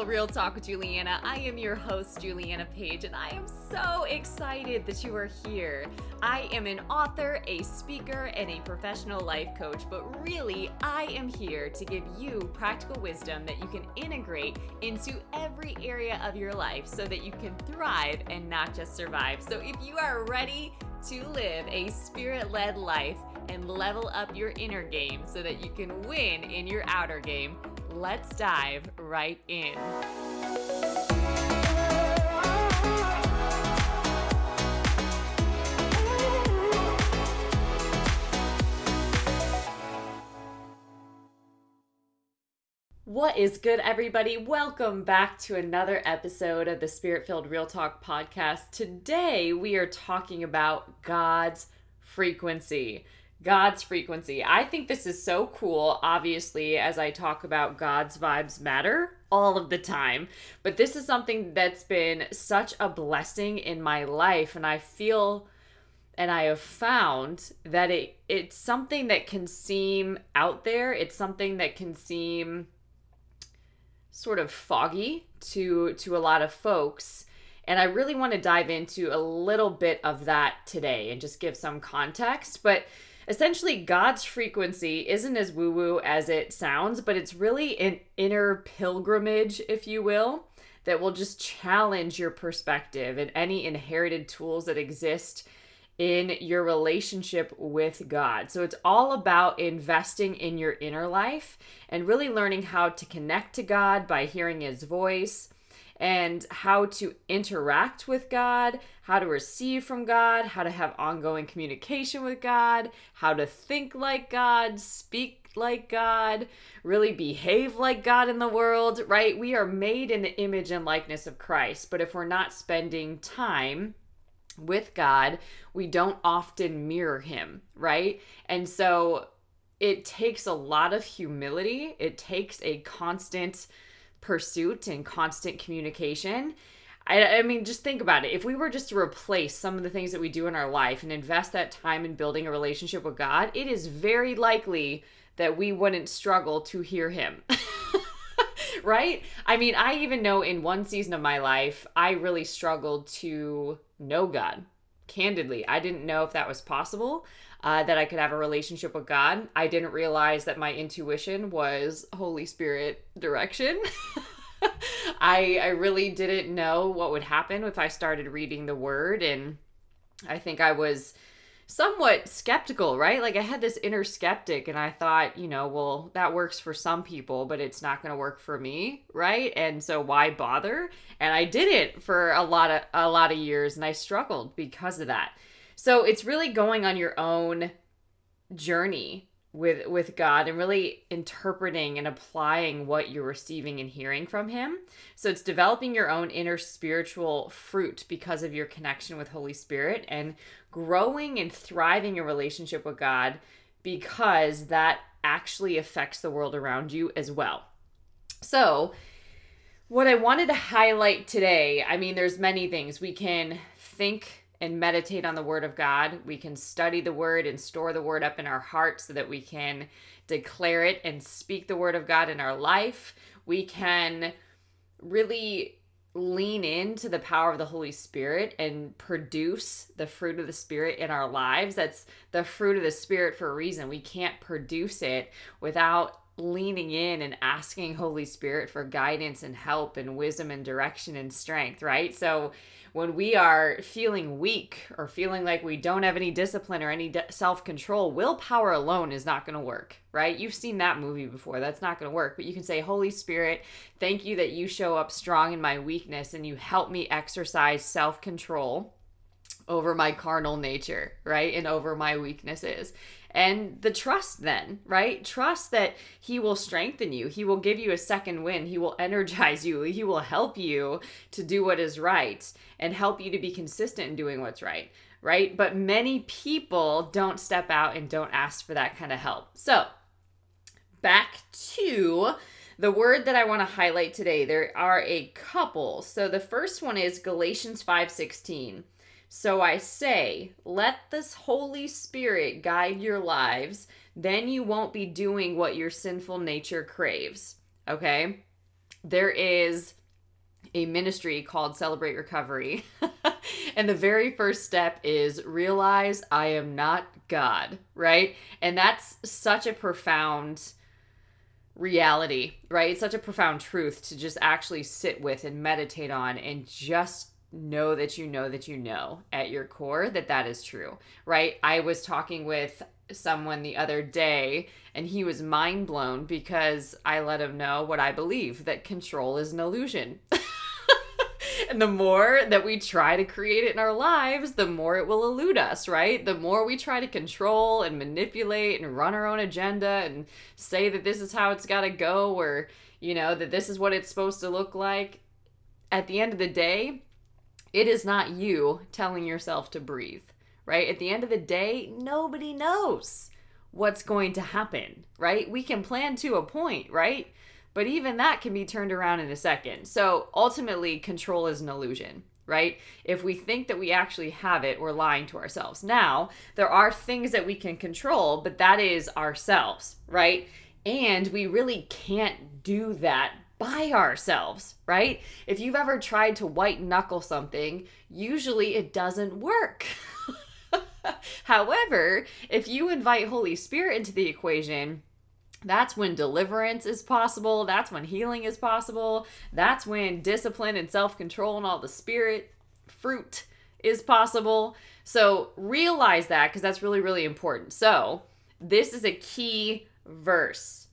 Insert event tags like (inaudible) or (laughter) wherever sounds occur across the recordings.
Filled Real Talk with Juliana. I am your host, Juliana Page, and I am so excited that you are here. I am an author, a speaker, and a professional life coach, but really, I am here to give you practical wisdom that you can integrate into every area of your life so that you can thrive and not just survive. So if you are ready to live a spirit led life, and level up your inner game so that you can win in your outer game, let's dive right in. What is good, everybody? Welcome back to another episode of the Spirit Filled Real Talk podcast. Today, we are talking about God's frequency. God's frequency. I think this is so cool, obviously, as I talk about God's vibes matter all of the time. But this is something that's been such a blessing in my life. And I feel and I have found that it it's something that can seem out there. It's something that can seem sort of foggy to to a lot of folks. And I really want to dive into a little bit of that today and just give some context. But essentially God's frequency isn't as woo woo as it sounds, but it's really an inner pilgrimage, if you will, that will just challenge your perspective and any inherited tools that exist in your relationship with God. So it's all about investing in your inner life and really learning how to connect to God by hearing His voice and how to interact with God, how to receive from God, how to have ongoing communication with God, how to think like God, speak like God, really behave like God in the world, right? We are made in the image and likeness of Christ, but if we're not spending time, with God, we don't often mirror him, right? And so it takes a lot of humility. It takes a constant pursuit and constant communication. I, I, mean, just think about it. If we were just to replace some of the things that we do in our life and invest that time in building a relationship with God, it is very likely that we wouldn't struggle to hear Him. (laughs) right? I mean, I even know in one season of my life, I really struggled to know God. Candidly, I didn't know if that was possible uh, that I could have a relationship with God. I didn't realize that my intuition was Holy Spirit direction. (laughs) I I really didn't know what would happen if I started reading the Word, and I think I was somewhat skeptical, right? Like I had this inner skeptic and I thought, you know, well, that works for some people, but it's not going to work for me, right? And so why bother? And I did it for a lot of a lot of years and I struggled because of that. So it's really going on your own journey with with God and really interpreting and applying what you're receiving and hearing from him. So it's developing your own inner spiritual fruit because of your connection with Holy Spirit and growing and thriving your relationship with God because that actually affects the world around you as well. So, what I wanted to highlight today, I mean there's many things we can think and meditate on the Word of God. We can study the Word and store the Word up in our heart so that we can declare it and speak the Word of God in our life. We can really lean into the power of the Holy Spirit and produce the fruit of the Spirit in our lives. That's the fruit of the Spirit for a reason. We can't produce it without leaning in and asking Holy Spirit for guidance and help and wisdom and direction and strength, right? So when we are feeling weak or feeling like we don't have any discipline or any self control, willpower alone is not going to work, right? You've seen that movie before. That's not going to work. But you can say, Holy Spirit, thank you that you show up strong in my weakness and you help me exercise self control over my carnal nature, right? And over my weaknesses and the trust then right trust that he will strengthen you he will give you a second win. he will (laughs) energize you he will help you to do what is right and help you to be consistent in doing what's right right but many people don't step out and don't ask for that kind of help so back to the word that I want to highlight today, there are a couple. So the first one is Galatians 5:16. So I say, let this Holy Spirit guide your lives. then you won't be doing what your sinful nature craves. Okay? There is a ministry called Celebrate Recovery. (laughs) and the very first step is realize I am not God, right? And that's such a profound reality, right? It's such a profound truth to just actually sit with and meditate on and just know that you know that you know at your core that that is true, right? I was talking with someone the other day and he was mind blown because I let him know what I believe that control is an illusion. (laughs) and the more that we try to create it in our lives, the more it will elude us, right? The more we try to control and manipulate and run our own agenda and say that this is how it's got to go or, you know, that this is what it's supposed to look like, at the end of the day, it is not you telling yourself to breathe, right? At the end of the day, nobody knows what's going to happen, right? We can plan to a point, right? But even that can be turned around in a second. So ultimately, control is an illusion, right? If we think that we actually have it, we're lying to ourselves. Now, there are things that we can control, but that is ourselves, right? And we really can't do that by ourselves, right? If you've ever tried to white knuckle something, usually it doesn't work. (laughs) However, if you invite Holy Spirit into the equation, that's when deliverance is possible. That's when healing is possible. That's when discipline and self control and all the spirit fruit is possible. So realize that because that's really, really important. So, this is a key verse.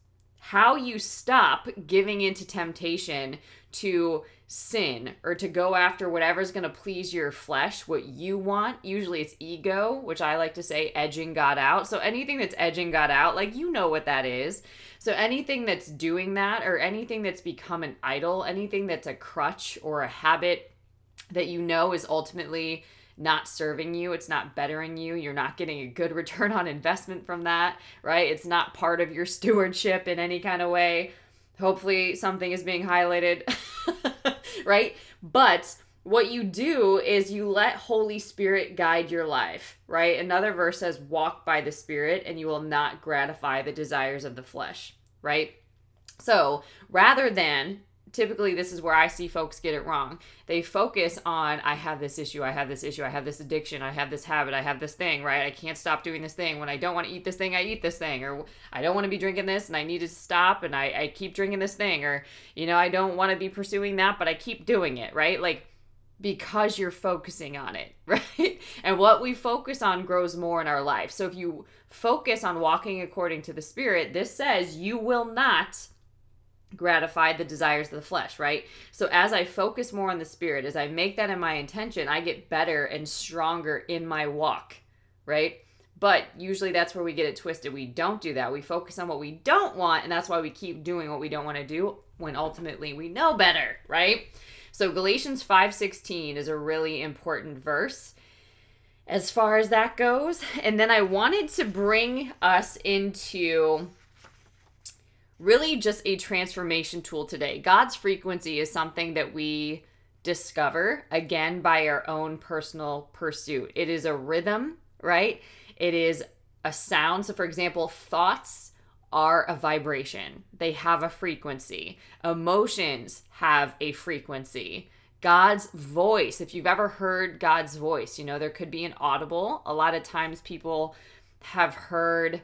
How you stop giving into temptation to sin or to go after whatever's going to please your flesh, what you want. Usually it's ego, which I like to say edging God out. So anything that's edging God out, like you know what that is. So anything that's doing that or anything that's become an idol, anything that's a crutch or a habit that you know is ultimately not serving you, it's not bettering you, you're not getting a good (laughs) return on investment from that, right? It's not part of your stewardship in any kind of way. Hopefully something is being highlighted. (laughs) right? But what you do is you let Holy Spirit guide your life, right? Another verse says, Walk by the Spirit, and you will not gratify the desires of the flesh, right? So rather than typically this is where I see folks get it wrong. They focus on I have this issue, I have this issue, I have this addiction, I have this habit, I have this thing, right? I can't stop doing this thing. When I don't want to eat this thing, I eat this thing. Or I don't want to be drinking this and I need to stop and I, I keep drinking this thing. Or, you know, I don't want to be pursuing that, but I keep doing it, right? Like because you're focusing on it, (laughs) right? And what we focus on grows more in our life. So if you focus on walking according to the Spirit, this says you will not gratify the desires of the flesh, right? So as I focus more on the spirit, as I make that in my intention, I get better and stronger in my walk, right? But usually that's where we get it twisted. We don't do that. We focus on what we don't want, and that's why we keep doing what we don't want to do when ultimately we know better, right? So Galatians 5:16 is a really important verse as far as that goes. And then I wanted to bring us into really just a transformation tool today. God's frequency is something that we discover again by our own personal pursuit. It is a rhythm, right? It is a sound. So, for example, thoughts are a vibration, they have a frequency. Emotions have a frequency. God's voice, if you've ever heard God's voice, you know, there could be an audible. A lot of times people have heard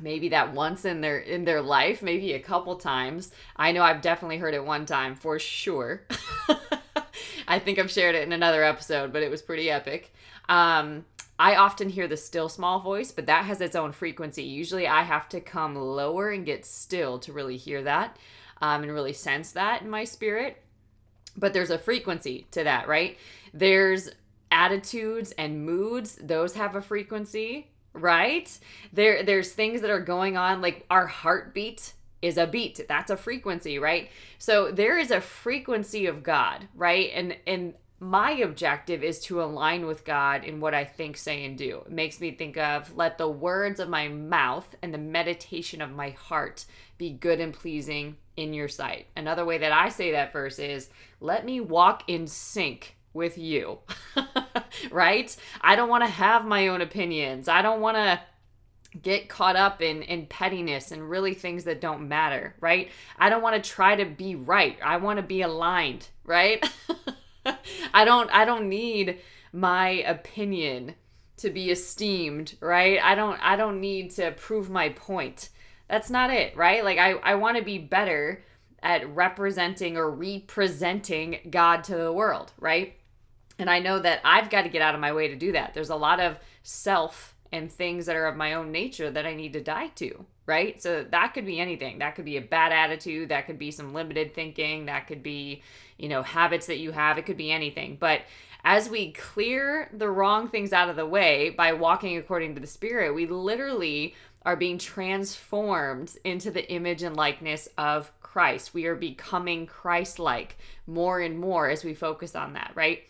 maybe that once in their in their life maybe a couple times. I know i've definitely heard it one time for sure. (laughs) I think i've shared it in another episode but it was pretty epic. Um, i often hear the still small voice but that has its own frequency. Usually i have to come lower and get still to really hear that um, and really sense that in my spirit. But there's a frequency to that right? There's attitudes and moods. Those have a frequency right? There there's things that are going on like our heartbeat is a beat. That's a frequency, right? So there is a frequency of God, right? And and my objective is to align with God in what I think, say, and do. It makes me think of let the words of my mouth and the meditation of my heart be good and pleasing in your sight. Another way that I say that verse is let me walk in sync with you. (laughs) right? I don't want to have my own opinions. I don't want to get caught up in in pettiness and really things that don't matter, right? I don't want to try to be right. I want to be aligned, right? (laughs) I don't I don't need my opinion to be esteemed, right? I don't I don't need to prove my point. That's not it, right? Like I I want to be better at representing or representing God to the world, right? And I know that I've got to get out of my way to do that. There's a lot of self and things that are of my own nature that I need to die to, right? So that could be anything. That could be a bad attitude, that could be some limited thinking, that could be, you know, habits that you have, it could be anything. But as we clear the wrong things out of the way by walking according to the Spirit, we literally are being transformed into the image and likeness of Christ. We are becoming Christ like more and more as we focus on that, right?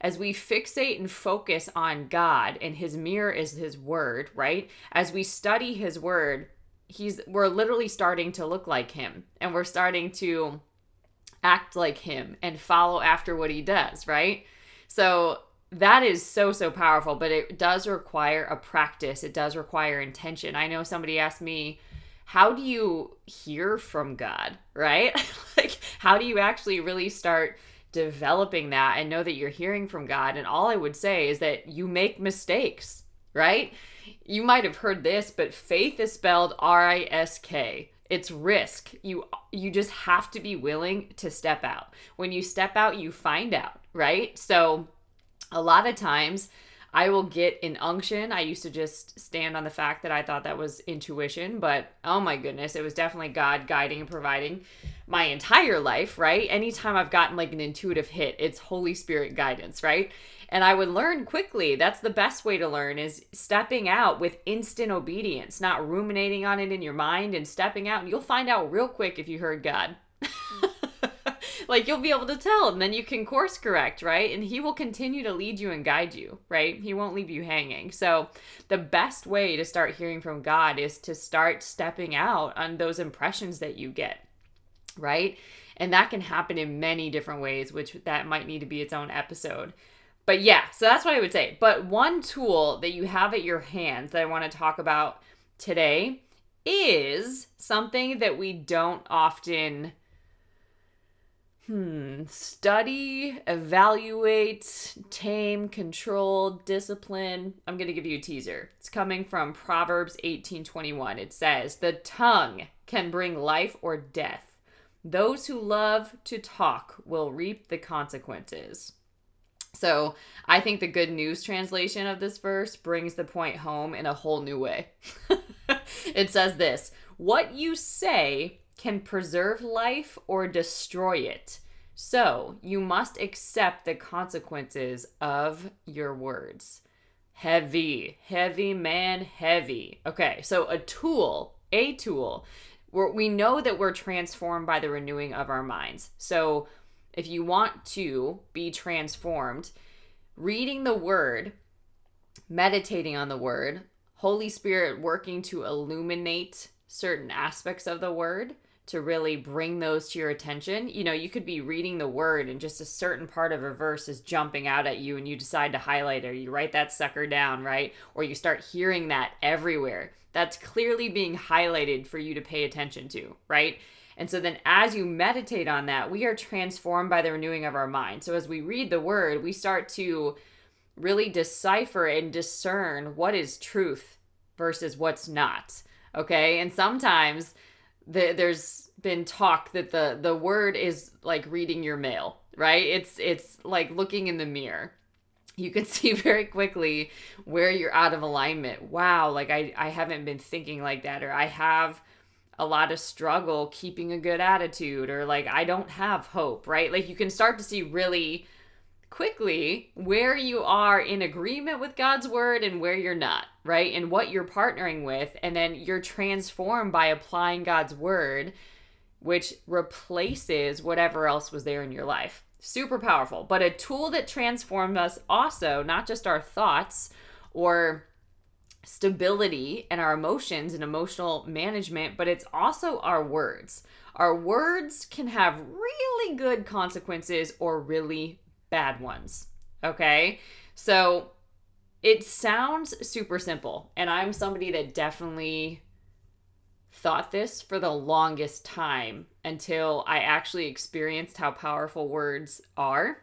As we fixate and focus on God and his mirror is his word, right? As we study his word, he's we're literally starting to look like him and we're starting to act like him and follow after what he does, right? So that is so so powerful, but it does require a practice. It does require intention. I know somebody asked me, how do you hear from God, (laughs) right? (laughs) like how do you actually really start developing that and know that you're hearing from God. And all I would say is that you make mistakes, right? You might have heard this, but faith is spelled R I S K. It's risk. You you just have to be willing to step out. When you step out, you find out, right? So a lot of times I will get an unction. I used to just stand on the fact that I thought that was intuition, but oh my goodness, it was definitely God guiding and providing my entire life, right? Anytime I've gotten like an intuitive hit, it's Holy Spirit guidance, right? And I would learn quickly. That's the best way to learn is stepping out with instant obedience, not ruminating on it in your mind and stepping out. And you'll find out real quick if you heard God. (laughs) like you'll be able to tell and then you can course correct, right? And he will continue to lead you and guide you, right? He won't leave you hanging. So, the best way to start hearing from God is to start stepping out on those impressions that you get right? And that can happen in many different ways, which that might need to be its own episode. But yeah, so that's what I would say. But one tool that you have at your hands that I want to talk about today is something that we don't often hmm, study, evaluate, tame, control, discipline. I'm going to give you a teaser. It's coming from Proverbs 18:21. It says, "The tongue can bring life or death." Those who love to talk will reap the consequences. So I think the good news translation of this verse brings the point home in a whole new way. (laughs) it says this What you say can preserve life or destroy it. So you must accept the consequences of your words. Heavy, heavy man, heavy. Okay, so a tool, a tool we're, we know that we're transformed by the renewing of our minds. So if you want to be transformed, reading the word, meditating on the word, Holy Spirit working to illuminate certain aspects of the word to really bring those to your attention. You know, you could be reading the word and just a certain part of a verse is jumping out at you and you decide to highlight it or you write that sucker down, right? Or you start hearing that everywhere that's clearly being highlighted for you to pay attention to, right? And so then as you meditate on that, we are transformed by the renewing of our mind. So as we read the word, we start to really decipher and discern what is truth versus what's not. Okay? And sometimes the, there's been talk that the the word is like reading your mail, right? It's it's like looking in the mirror you can (laughs) see very quickly where you're out of alignment. Wow, like I, I haven't been thinking like that, or I have a lot of struggle keeping a good attitude, or like I don't have hope, right? Like you can start to see really quickly where you are in agreement with God's word and where you're not, right? And what you're partnering with. And then you're transformed by applying God's word, which replaces whatever else was there in your life super powerful, but a tool that transforms us also, not just our thoughts or stability and our emotions and emotional management, but it's also our words. Our words can have really good consequences or really bad ones. Okay? So it sounds super simple. And I'm somebody that definitely thought this for the longest time until I actually experienced how powerful words are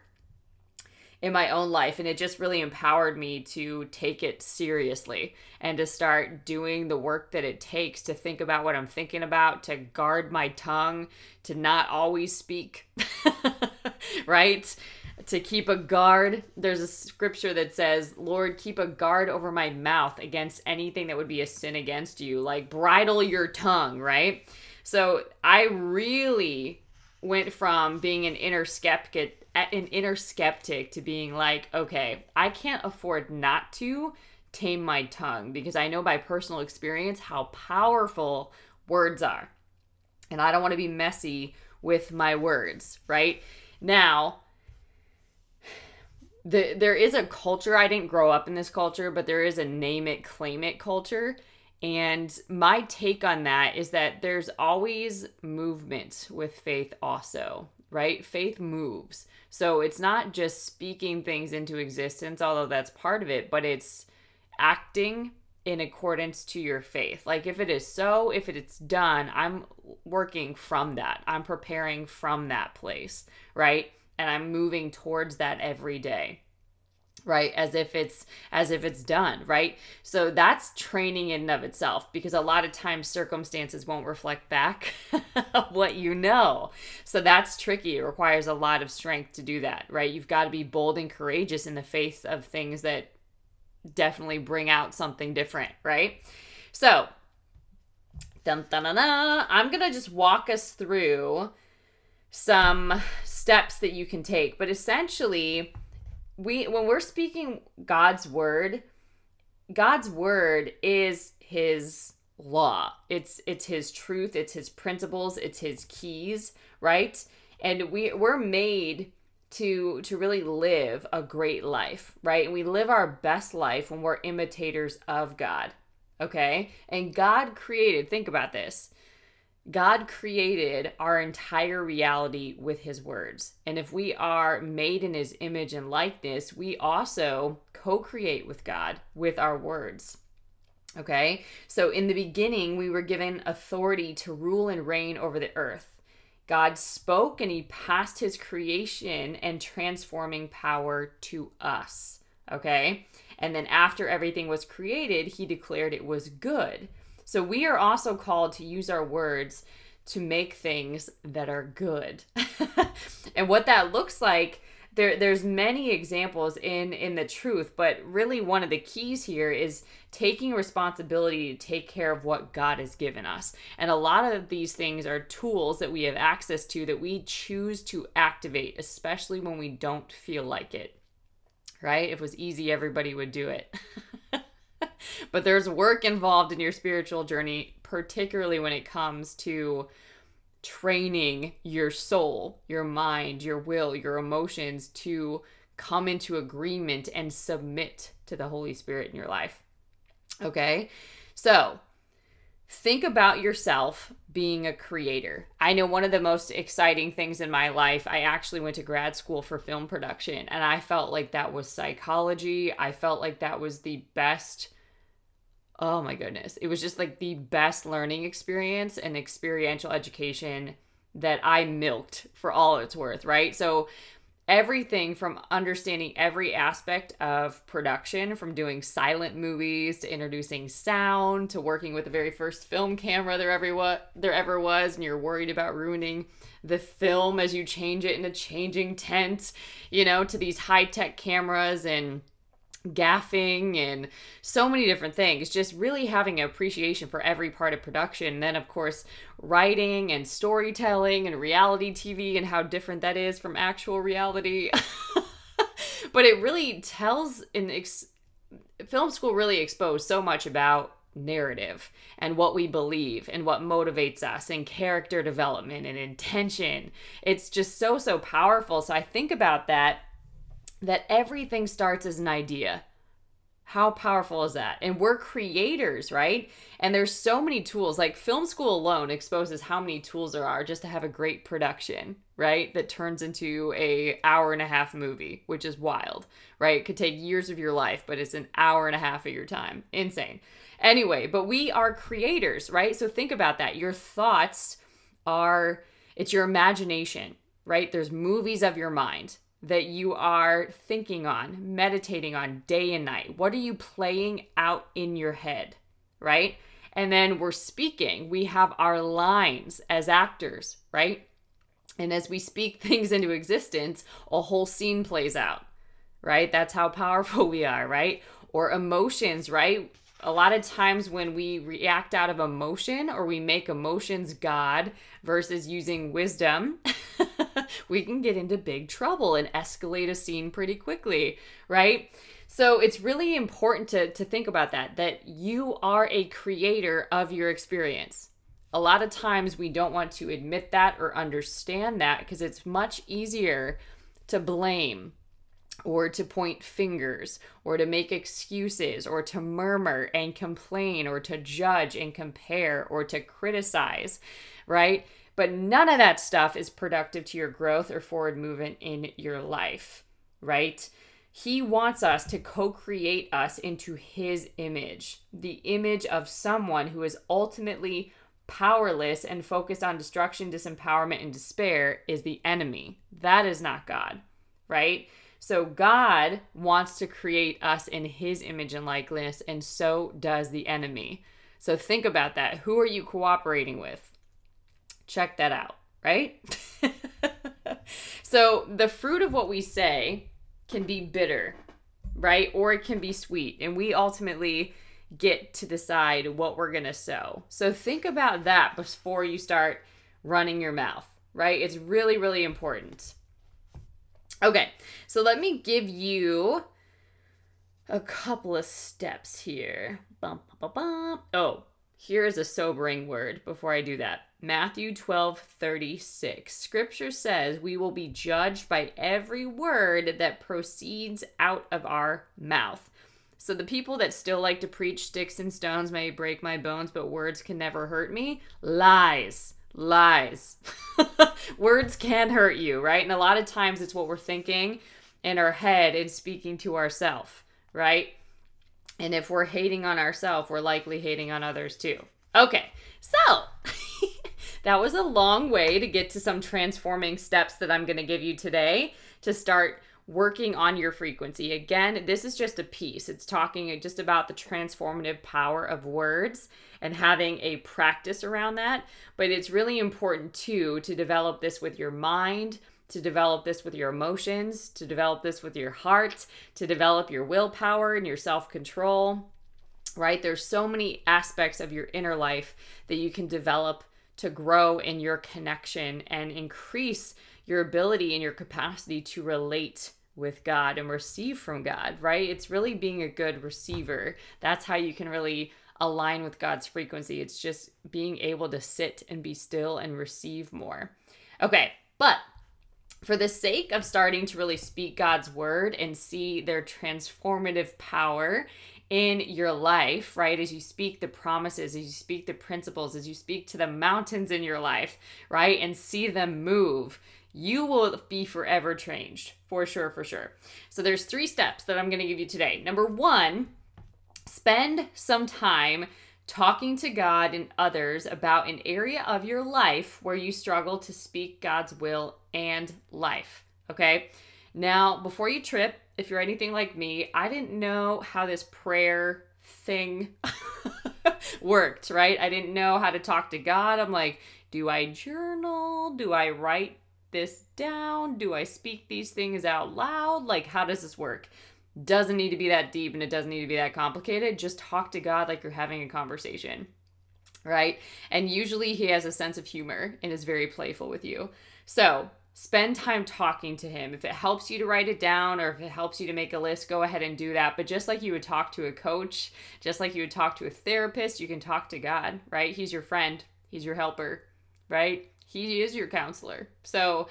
in my own life and it just really empowered me to take it seriously and to start doing the work that it takes to think about what I'm thinking about, to guard my tongue, to not always speak. (laughs) right? To keep a guard. There's a scripture that says, "Lord, keep a guard over my mouth against anything that would be a sin against you." Like bridle your tongue, right? So, I really went from being an inner skeptic an inner skeptic to being like, okay, I can't afford not to tame my tongue because I know by personal experience how powerful words are. And I don't want to be messy with my words, right? Now, the, there is a culture. I didn't grow up in this culture, but there is a name it, claim it culture. And my take on that is that there's always movement with faith, also right? Faith moves. So it's not just speaking things into existence, although that's part of it, but it's acting in accordance to your faith. Like if it is so, if it's done, I'm working from that. I'm preparing from that place, right? And I'm moving towards that every day right? As if it's as if it's done right? So that's training in and of itself because a lot of times circumstances won't reflect back (laughs) what you know. So that's tricky. It requires a lot of strength to do that right? You've got to be bold and courageous in the face of things that definitely bring out something different right? So dun, dun, dun, dun, i'm gonna just walk us through some steps that you can take. But essentially we when we're speaking God's word, God's word is his law. It's it's his truth, it's his principles, it's his keys, right? And we we're made to to really live a great life, right? And we live our best life when we're imitators of God. Okay? And God created, think about this. God created our entire reality with his words. And if we are made in his image and likeness, we also co create with God with our words. Okay? So in the beginning, we were given authority to rule and reign over the earth. God spoke and he passed his creation and transforming power to us. Okay? And then after everything was created, he declared it was good. So we are also called to use our words to make things that are good. (laughs) and what that looks like there there's many examples in in the truth but really one of the keys here is taking responsibility to take care of what god has given us. And a lot of these things are tools that we have access to that we choose to activate especially when we don't feel like it right? If it was easy everybody would do it (laughs) but there's work involved in your spiritual journey, particularly when it comes to training your soul, your mind, your will, your emotions to come into agreement and submit to the Holy Spirit in your life. Okay? So, think about yourself being a creator. I know one of the most exciting things in my life, I actually went to grad school for film production, and I felt like that was psychology. I felt like that was the best oh my goodness. It was just like the best learning experience and experiential education that I milked for all it's worth, right? So, everything from understanding every aspect of production, from doing silent movies to introducing sound to working with the very first film camera there ever was, there ever was, and you're worried about ruining the film as you change it in a changing tent, you know, to these high tech cameras and gaffing and so many different things just really having an appreciation for every part of production. And then of course writing and storytelling and reality tv and how different that is from actual reality. (laughs) But it really tells in ex- film school really exposed so much about narrative and what we believe and what motivates us and character development and intention. It's just so so powerful. So i think about that that everything starts as an idea, How powerful is that? And we're creators, right? And there's so many tools. Like film school alone exposes how many tools there are just to have a great production, right? That turns into a hour and a half movie, which is wild, right? It could take years of your life, but it's an hour and a half of your time. Insane. Anyway, but we are creators, right? So think about that. Your thoughts are it's your imagination, right? There's movies of your mind that you are thinking on, meditating on day and night? What are you playing out in your head, right? And then we're speaking. We have our lines as actors, right? And as we speak (laughs) things into existence, a whole scene plays out, right? That's how powerful (laughs) we are, right? Or emotions, right? A lot of times when we react out of emotion or we make emotions God versus using wisdom, (laughs) we can get into big trouble and escalate a scene pretty quickly, right? So it's really important to, to think about that, that you are a creator of your experience. A lot of times we don't want to admit that or understand that because it's much easier to blame or to point fingers or to make excuses or to murmur and complain or to judge and compare or to criticize, right? But none of that stuff is productive to your growth or forward movement in your life, right? He wants us to co create us into His image, the image of someone who is ultimately powerless and focused on destruction, disempowerment, and despair is the enemy. That is not God, right? So God wants to create us in His image and likeness, and so does the enemy. So think about that. Who are you cooperating with? Check that out, right? (laughs) so the fruit of what we say can be bitter, right? Or it can be sweet. And we ultimately get to decide what we're going to sow. So think about that before you start running your mouth, right? It's really, really important. Okay, so let me give you a couple of steps here. Bum, bum, bum, oh, here's a sobering word before I do that. Matthew 12 36. Scripture says we will be judged by every word that proceeds out of our mouth. So, the people that still like to preach sticks and stones may break my bones, but words can never hurt me, lies. Lies. (laughs) words can hurt you, right? And a lot of times it's what we're thinking in our head and speaking to ourselves, right? And if we're hating on ourselves, we're likely hating on others too. Okay, so (laughs) that was a long way to get to some transforming steps that I'm going to give you today to start working on your frequency. Again, this is just a piece. It's talking just about the transformative power of words and having a practice around that. But it's really important too to develop this with your mind, to develop this with your emotions, to develop this with your heart, to develop your willpower and your self control. Right? There's so many aspects of your inner life that you can develop to grow in your connection and increase your ability and your capacity to relate with God and receive from God, right? It's really being a good receiver. That's how you can really align with God's frequency. It's just being able to sit and be still and receive more. Okay, but for the sake of starting to really speak God's word and see their transformative power in your life, right? As you speak the promises, as you speak the principles, as you speak to the mountains in your life, right? And see them move, you will be forever changed for sure, for sure. So there's three steps that I'm going to give you today. Number one, spend some time talking to God and others about an area of your life where you struggle to speak God's will and life. Okay. Now, before you trip, if you're anything like me, I didn't know how this prayer thing (laughs) worked, right? I didn't know how to talk to God. I'm like, do I journal? Do I write this down? Do I speak these things out loud? Like, how does this work? Doesn't need to be that deep and it doesn't need to be that complicated. Just talk to God like you're having a conversation, right? And usually he has a sense of humor and is very playful with you. So, spend time talking to him. If it helps you to write it down or if it helps you to make a list, go ahead and do that. But just like you would talk to a coach, just like you would talk to a therapist, you can talk to God, right? He's your friend, He's your helper, right? He is your counselor. So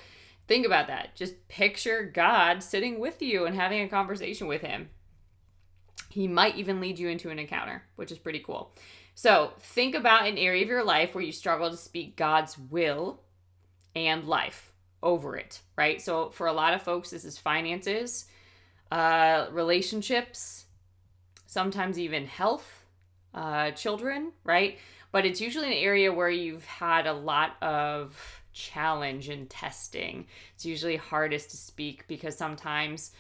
think about that. Just picture God sitting with you and having a conversation with Him. He might even lead you into an encounter, which is pretty cool. So, think about an area of your life where you struggle to speak God's will and life over it, right? So, for a lot of folks, this is finances, uh, relationships, sometimes even health, uh, children, right? But it's usually an area where you've had a lot of challenge and testing. It's usually hardest to speak because sometimes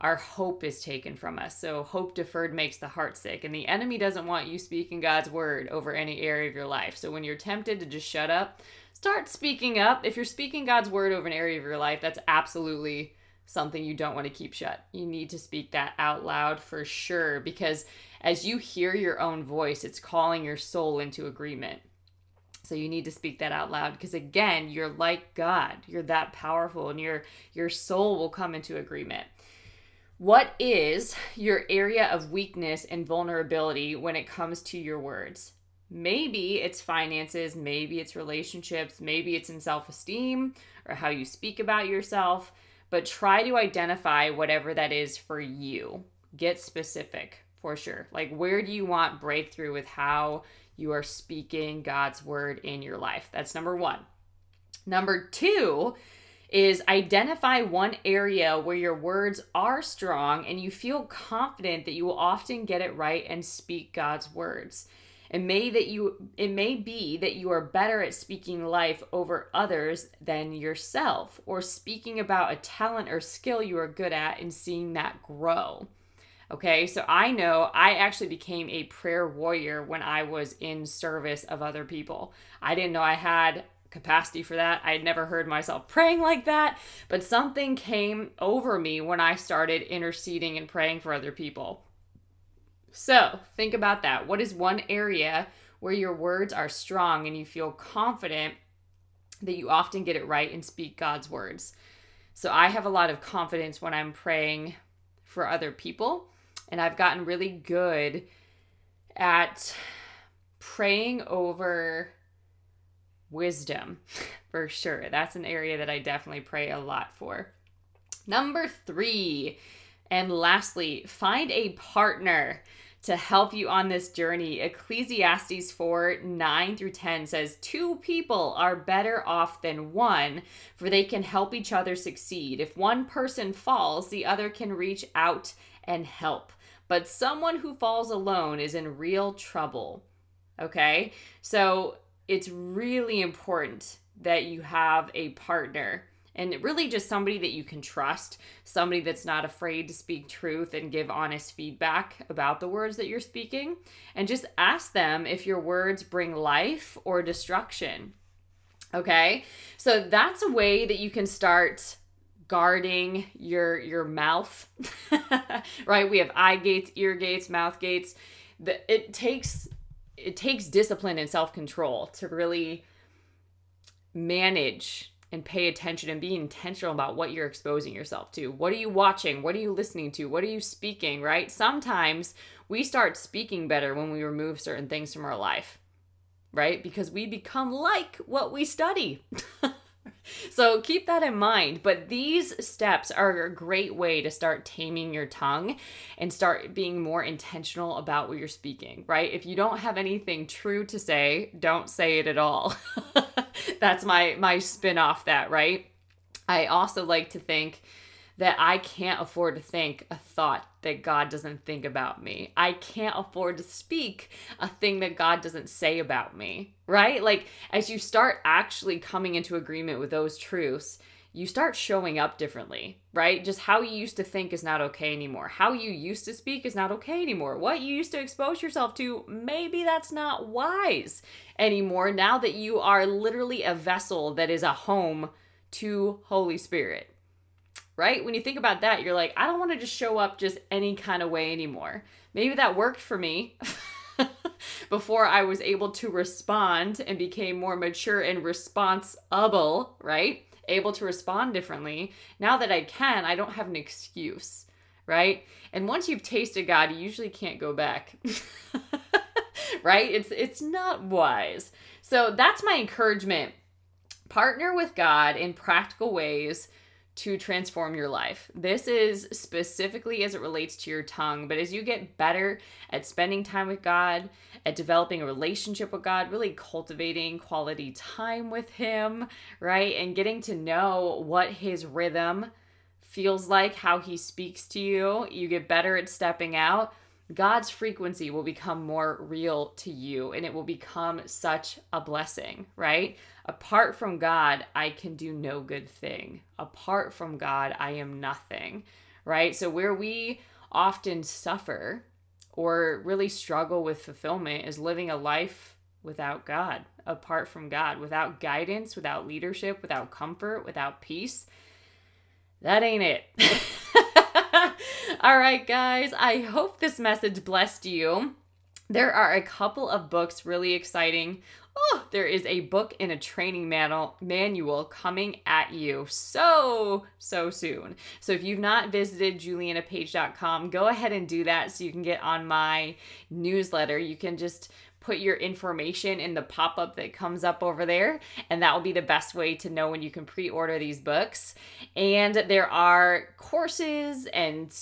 our hope is taken from us. So, hope deferred makes the heart sick. And the enemy doesn't want you speaking God's word over any area of your life. So, when you're tempted to just shut up, start speaking up. If you're speaking God's word over an area of your life, that's absolutely something you don't want to keep shut. You need to speak that out loud for sure because as you hear your own voice, it's calling your soul into agreement. So you need to speak that out loud because again, you're like God. You're that powerful and your your soul will come into agreement. What is your area of weakness and vulnerability when it comes to your words? Maybe it's finances, maybe it's relationships, maybe it's in self esteem or how you speak about yourself, but try to identify whatever that is for you. Get specific for sure. Like, where do you want breakthrough with how you are speaking God's word in your life? That's number one. Number two, is identify one area where your words are strong and you feel confident that you will often get it right and speak God's words. It may that you it may be that you are better at speaking life over others than yourself or speaking about a talent or skill you are good at and seeing that grow. Okay, so I know I actually became a prayer warrior when I was in service of other people. I didn't know I had capacity for that. I had never heard myself praying like that, but something came over me when I started interceding and praying for other people. So, think about that. What is one area where your words are strong and you feel confident that you often get it right and speak God's words? So, I have a lot of confidence when I'm praying for other people, and I've gotten really good at praying over wisdom (laughs) for sure. That's an area that I definitely pray a lot for. Number three, and lastly, find a partner to help you on this journey. Ecclesiastes 4 9 through 10 says, Two people are better off than one, for they can help each other succeed. If one person falls, the other can reach out and help. But someone who falls alone is in real trouble. Okay? So it's really important that you have a partner and really just somebody that you can trust, somebody that's not afraid to speak truth and give honest feedback about the words that you're speaking, and just ask them if your words bring life or destruction. Okay? So that's a way that you can start guarding your your mouth. (laughs) right? We have eye gates, ear gates, mouth gates. It takes it takes discipline and self-control to really manage and pay attention and be intentional about what you're exposing yourself to. What are you watching? What are you listening to? What are you speaking, right? Sometimes we start speaking better when we remove certain things from our life, right? Because we become like what we study. (laughs) so keep that in mind. But these steps are a great way to start taming your tongue and start being more intentional about what you're speaking, right? If you don't have anything true to say, don't say it at all. (laughs) That's my my spin off that, right? I also like to think that I can't afford to think a thought that God doesn't think about me. I can't afford to speak a thing that God doesn't say about me, right? Like, as you start actually coming into agreement with those truths, you start showing up differently, right? Just how you used to think is not okay anymore. How you used to speak is not okay anymore. What you used to expose yourself to, maybe that's not wise anymore now that you are literally a vessel that is a home to Holy Spirit right? When you think about that, you're like, I don't want to just show up just any kind of way anymore. Maybe that worked for me (laughs) before I was able to respond and became more mature and responsible, right? Able to respond differently. Now that I can, I don't have an excuse, right? And once you've tasted God, you usually can't go back. (laughs) right? It's it's not wise. So that's my encouragement. Partner with God in practical ways to transform your life. This is specifically as it relates to your tongue, but as you get better at spending time with God, at developing a relationship with God, really cultivating quality time with Him, right? And getting to know what His rhythm feels like, how He speaks to you, you get better at stepping out. God's frequency will become more real to you and it will become such a blessing, right? Apart from God, I can do no good thing. Apart from God, I am nothing, right? So, where we often suffer or really struggle with fulfillment is living a life without God, apart from God, without guidance, without leadership, without comfort, without peace. That ain't it. (laughs) All right, guys, I hope this message blessed you. There are a couple of books really exciting oh, there is a book and a training manual manual coming at you so so soon. So if you've not visited julianapage.com, go ahead and do that so you can get on my newsletter. You can just put your information in the pop up that comes up over there, and that will be the best way to know when you can pre order these books. And there are courses and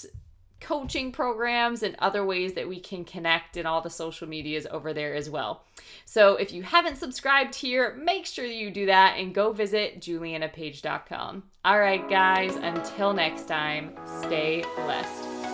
coaching programs and other ways that we can connect and all the social medias over there as well. So if you haven't subscribed here, make sure you do that and go visit julianapage.com. All right, guys, until next time, stay blessed.